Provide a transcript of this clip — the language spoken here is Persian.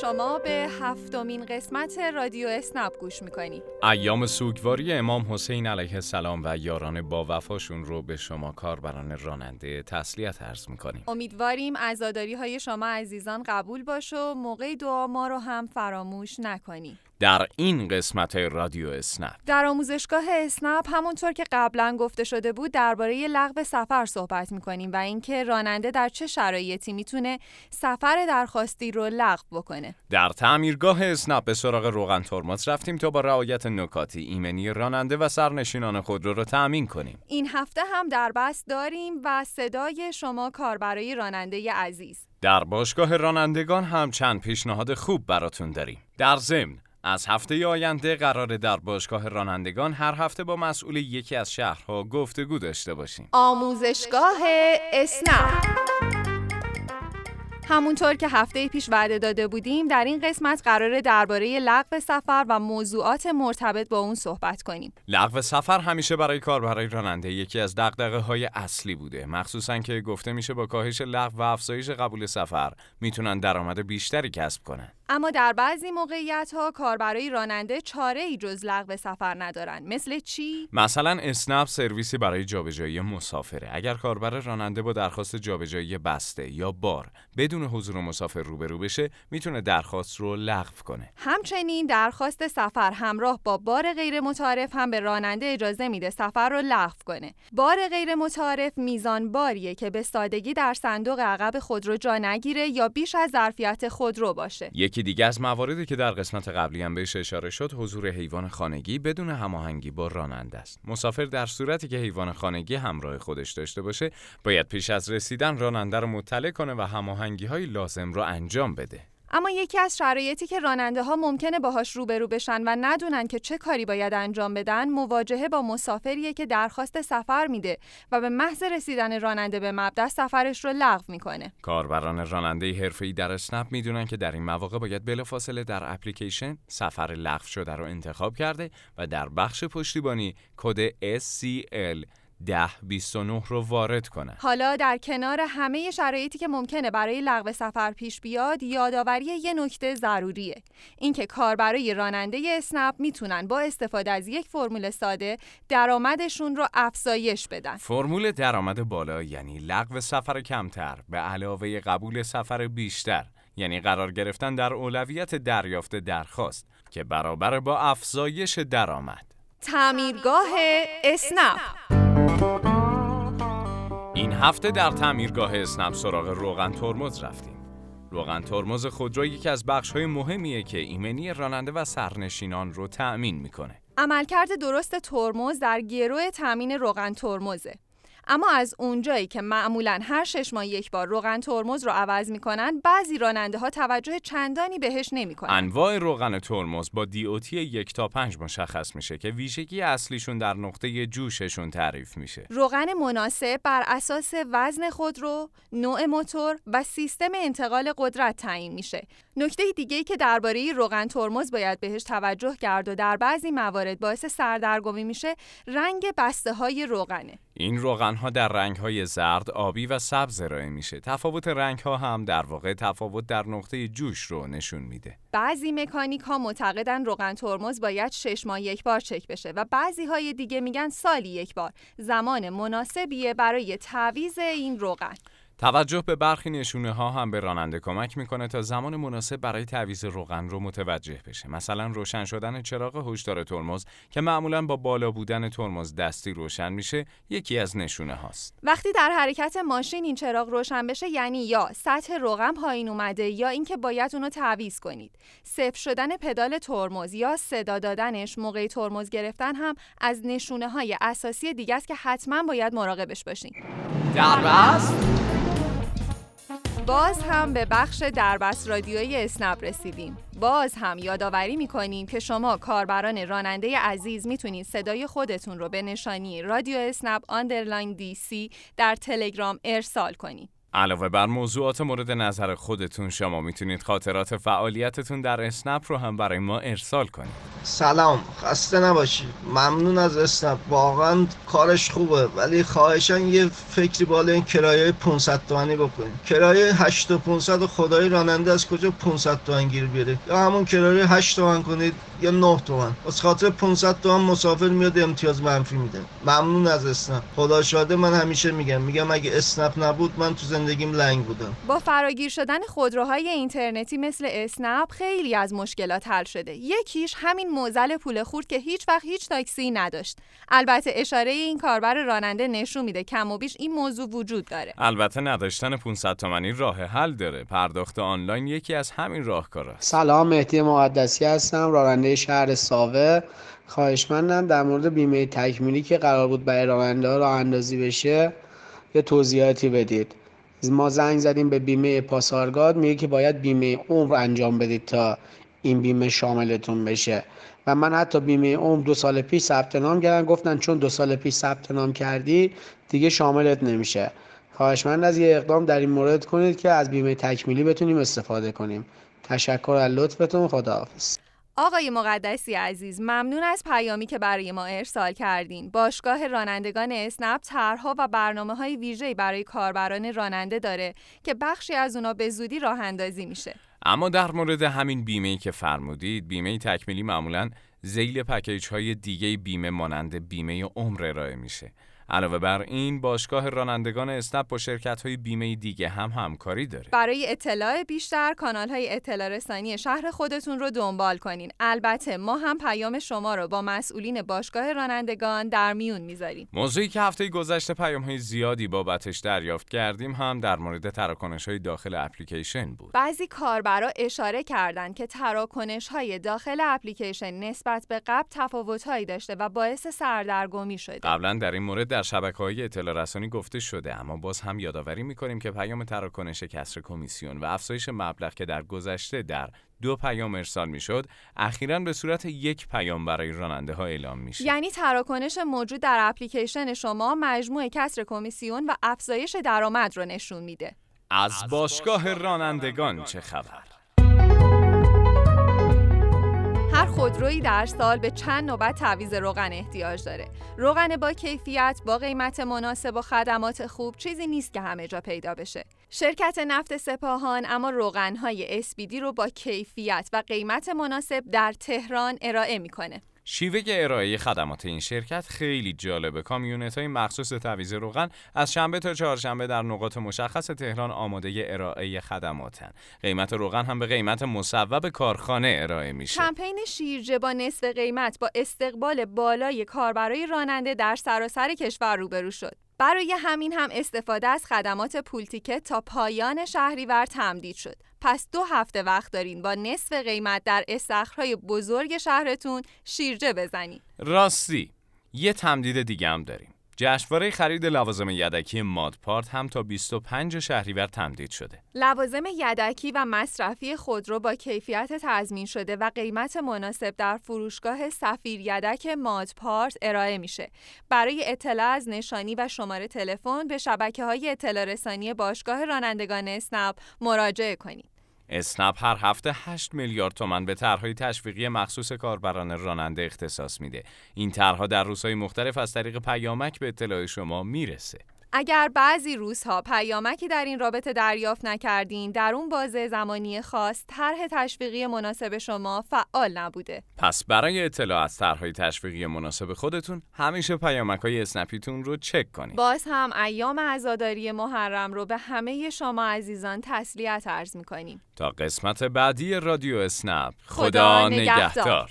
شما به هفتمین قسمت رادیو اسنپ گوش می‌کنید ایام سوگواری امام حسین علیه السلام و یاران با وفاشون رو به شما کاربران راننده تسلیت عرض می‌کنیم. امیدواریم عزاداری های شما عزیزان قبول باش و موقع دعا ما رو هم فراموش نکنی. در این قسمت رادیو اسنپ. در آموزشگاه اسنپ همونطور که قبلا گفته شده بود درباره لغو سفر صحبت می‌کنیم و اینکه راننده در چه شرایطی می‌تونه سفر درخواستی رو لغو بکنه. در تعمیرگاه اسنپ به سراغ روغن ترمز رفتیم تا با رعایت نکاتی ایمنی راننده و سرنشینان خودرو رو تأمین کنیم. این هفته هم در بس داریم و صدای شما کاربرای راننده عزیز. در باشگاه رانندگان هم چند پیشنهاد خوب براتون داریم. در ضمن از هفته آینده قرار در باشگاه رانندگان هر هفته با مسئول یکی از شهرها گفتگو داشته باشیم. آموزشگاه اسنپ همونطور که هفته پیش وعده داده بودیم در این قسمت قرار درباره لغو سفر و موضوعات مرتبط با اون صحبت کنیم. لغو سفر همیشه برای کاربرای راننده یکی از دغدغه های اصلی بوده، مخصوصا که گفته میشه با کاهش لغو و افزایش قبول سفر می‌تونن درآمد بیشتری کسب کنن. اما در بعضی موقعیت ها کاربرای راننده چاره ای جز لغو سفر ندارن مثل چی مثلا اسنپ سرویسی برای جابجایی مسافره اگر کاربر راننده با درخواست جابجایی بسته یا بار بدون حضور مسافر روبرو بشه می‌تونه درخواست رو لغو کنه. همچنین درخواست سفر همراه با بار غیر متعارف هم به راننده اجازه میده سفر رو لغو کنه. بار غیر متعارف میزان باریه که به سادگی در صندوق عقب خودرو جا نگیره یا بیش از ظرفیت خودرو باشه. یکی دیگه از مواردی که در قسمت قبلی هم بهش اشاره شد حضور حیوان خانگی بدون هماهنگی با راننده است. مسافر در صورتی که حیوان خانگی همراه خودش داشته باشه باید پیش از رسیدن راننده رو مطلع کنه و هماهنگی های لازم رو انجام بده. اما یکی از شرایطی که راننده ها ممکنه باهاش روبرو بشن و ندونن که چه کاری باید انجام بدن مواجهه با مسافریه که درخواست سفر میده و به محض رسیدن راننده به مبدا سفرش رو لغو می‌کنه. کاربران راننده حرفه‌ای در اسنپ می‌دونن که در این مواقع باید بلافاصله در اپلیکیشن سفر لغو شده رو انتخاب کرده و در بخش پشتیبانی کد SCL ده 29 رو وارد کنه. حالا در کنار همه شرایطی که ممکنه برای لغو سفر پیش بیاد یادآوری یه نکته ضروریه. اینکه کاربرای راننده اسنپ می‌تونن با استفاده از یک فرمول ساده درآمدشون رو افزایش بدن. فرمول درآمد بالا یعنی لغو سفر کمتر به علاوه قبول سفر بیشتر یعنی قرار گرفتن در اولویت دریافت درخواست که برابر با افزایش درآمد. تعمیرگاه اسنپ. این هفته در تعمیرگاه اسنپ سراغ روغن ترمز رفتیم. روغن ترمز خودرو یکی از بخش‌های مهمیه که ایمنی راننده و سرنشینان رو تأمین می‌کنه. عملکرد درست ترمز در گروه تامین روغن ترمزه. اما از اونجایی که معمولا هر شش ماه یک بار روغن ترمز رو عوض می‌کنن بعضی راننده ها توجه چندانی بهش نمی‌کنن. انواع روغن ترمز با دی او تی یک تا پنج مشخص میشه که ویژگی اصلیشون در نقطه جوششون تعریف میشه. روغن مناسب بر اساس وزن خودرو نوع موتور و سیستم انتقال قدرت تعیین میشه. نکته دیگه ای که درباره روغن ترمز باید بهش توجه کرد و در بعضی موارد باعث سردرگمی میشه رنگ بسته های روغنه. این روغن ها در رنگ های زرد، آبی و سبز ارائه میشه. تفاوت رنگ ها هم در واقع تفاوت در نقطه جوش رو نشون میده. بعضی مکانیک ها معتقدن روغن ترمز باید شش ماه یک بار چک بشه و بعضی های دیگه میگن سالی یک بار. زمان مناسبیه برای تعویض این روغن. توجه به برخی نشونه ها هم به راننده کمک می‌کنه تا زمان مناسب برای تعویض روغن رو متوجه بشه. مثلا روشن شدن چراغ هشدار ترمز که معمولا با بالا بودن ترمز دستی روشن میشه یکی از نشونه هاست وقتی در حرکت ماشین این چراغ روشن بشه یعنی یا سطح روغن پایین اومده یا اینکه باید اونو تعویض کنید. صفر شدن پدال ترمز یا صدا دادنش موقع ترمز گرفتن هم از نشونه های اساسی دیگه است که حتما باید مراقبش باشین. در باز هم به بخش دربست رادیویی اسنپ رسیدیم. باز هم یادآوری می‌کنیم که شما کاربران راننده عزیز می‌تونید صدای خودتون رو به نشانی رادیو اسنپ underline DC در تلگرام ارسال کنید. علاوه بر موضوعات مورد نظر خودتون شما می‌تونید خاطرات فعالیتتون در اسنپ رو هم برای ما ارسال کنید سلام خسته نباشید ممنون از اسنپ. واقعا کارش خوبه ولی خواهشان یه فکری بالا این کرایه 500 تومانی بکنید کرایه 8 و 500 خدای راننده از کجا 500 تومن گیر بیاره یا همون کرایه 8 تومن کنید یا 9 تومن. از خاطر 500 تومن مسافر میاد امتیاز منفی میده. ممنون از اسنپ. خدا شاده من همیشه میگم. میگم اگه اسنپ نبود من تو زندگیم لنگ بودم. با فراگیر شدن خودروهای اینترنتی مثل اسنپ خیلی از مشکلات حل شده. یکیش همین موزل پول خورد که هیچ وقت هیچ تاکسی نداشت. البته اشاره این کاربر راننده نشون میده کم و بیش این موضوع وجود داره. البته نداشتن 500 تومانی راه حل داره. پرداخت آنلاین یکی از همین راهکاراست سلام مهدی مقدسی هستم. راننده شهر ساوه. خواهشمندم در مورد بیمه تکمیلی که قرار بود برای راننده ها راه اندازی بشه یه توضیحاتی بدید. ما زنگ زدیم به بیمه پاسارگاد میگه که باید بیمه عمر انجام بدید تا این بیمه شاملتون بشه. و من حتی بیمه عمر دو سال پیش ثبت نام کردم گفتن چون دو سال پیش ثبت نام کردی دیگه شاملت نمیشه. خواهشمند از یه اقدام در این مورد کنید که از بیمه تکمیلی بتونیم استفاده کنیم. تشکر از لطفتون. خداحافظ. آقای مقدسی عزیز ممنون از پیامی که برای ما ارسال کردین. باشگاه رانندگان اسنپ طرحها و برنامه های ویژه‌ای برای کاربران راننده داره که بخشی از اونا به زودی راه اندازی میشه. اما در مورد همین بیمه که فرمودید بیمه تکمیلی معمولا زیل پکیج های دیگه بیمه مانند بیمه عمر ارائه میشه. علاوه بر این باشگاه رانندگان اسنپ با شرکت های بیمه دیگه هم همکاری داره. برای اطلاع بیشتر کانال های اطلاع رسانی شهر خودتون رو دنبال کنین. البته ما هم پیام شما رو با مسئولین باشگاه رانندگان در میون می‌ذاریم. موضوعی که هفته گذشته پیام های زیادی بابتش دریافت کردیم هم در مورد تراکنش های داخل اپلیکیشن بود. بعضی کاربرا اشاره کردند که تراکنش های داخل اپلیکیشن نسبت به قبل تفاوت داشته و باعث سردرگمی شده. قبلا در این مورد در شبکه های اطلاع رسانی گفته شده اما باز هم یادآوری می‌کنیم که پیام تراکنش کسر کمیسیون و افزایش مبلغ که در گذشته در دو پیام ارسال می‌شد اخیرا به صورت یک پیام برای راننده ها اعلام میشه. یعنی تراکنش موجود در اپلیکیشن شما مجموع کسر کمیسیون و افزایش درآمد رو نشون میده. از باشگاه رانندگان چه خبر؟ خودرویی در سال به چند نوبت تعویض روغن احتیاج داره. روغن با کیفیت، با قیمت مناسب و خدمات خوب چیزی نیست که همه جا پیدا بشه. شرکت نفت سپاهان اما روغنهای اسپیدی رو با کیفیت و قیمت مناسب در تهران ارائه می‌کنه. شیوه ارائه خدمات این شرکت خیلی جالبه. کامیونت های مخصوص تعویض روغن از شنبه تا چهارشنبه در نقاط مشخص تهران آماده ارائه خدماتن. قیمت روغن هم به قیمت مصوب کارخانه ارائه میشه. کمپین شیرجه با نصف قیمت با استقبال بالای کاربرای راننده در سراسر کشور روبرو شد. برای همین هم استفاده از خدمات پول تیکت تا پایان شهریور تمدید شد. پس دو هفته وقت دارین با نصف قیمت در استخرهای بزرگ شهرتون شیرجه بزنید. راستی یه تمدید دیگه هم داریم. جشنواره خرید لوازم یدکی مادپارت هم تا 25 شهریور تمدید شده. لوازم یدکی و مصرفی خودرو با کیفیت تضمین شده و قیمت مناسب در فروشگاه سفیر یدک مادپارت ارائه میشه. برای اطلاع از نشانی و شماره تلفن به شبکه های اطلاع رسانی باشگاه رانندگان اسنپ مراجعه کنید. اسنپ هر هفته 8 میلیارد تومن به طرحهای تشویقی مخصوص کاربران راننده اختصاص میده. این طرحها در روزهای مختلف از طریق پیامک به اطلاع شما می‌رسه. اگر بعضی روزها پیامکی در این رابطه دریافت نکردین در اون بازه زمانی خاص طرح تشویقی مناسب شما فعال نبوده. پس برای اطلاع از طرحهای تشویقی مناسب خودتون همیشه پیامک های اسنپیتون رو چک کنید. باز هم ایام عزاداری محرم رو به همه شما عزیزان تسلیت عرض می‌کنیم. تا قسمت بعدی رادیو اسنپ خدا, خدا نگهدار.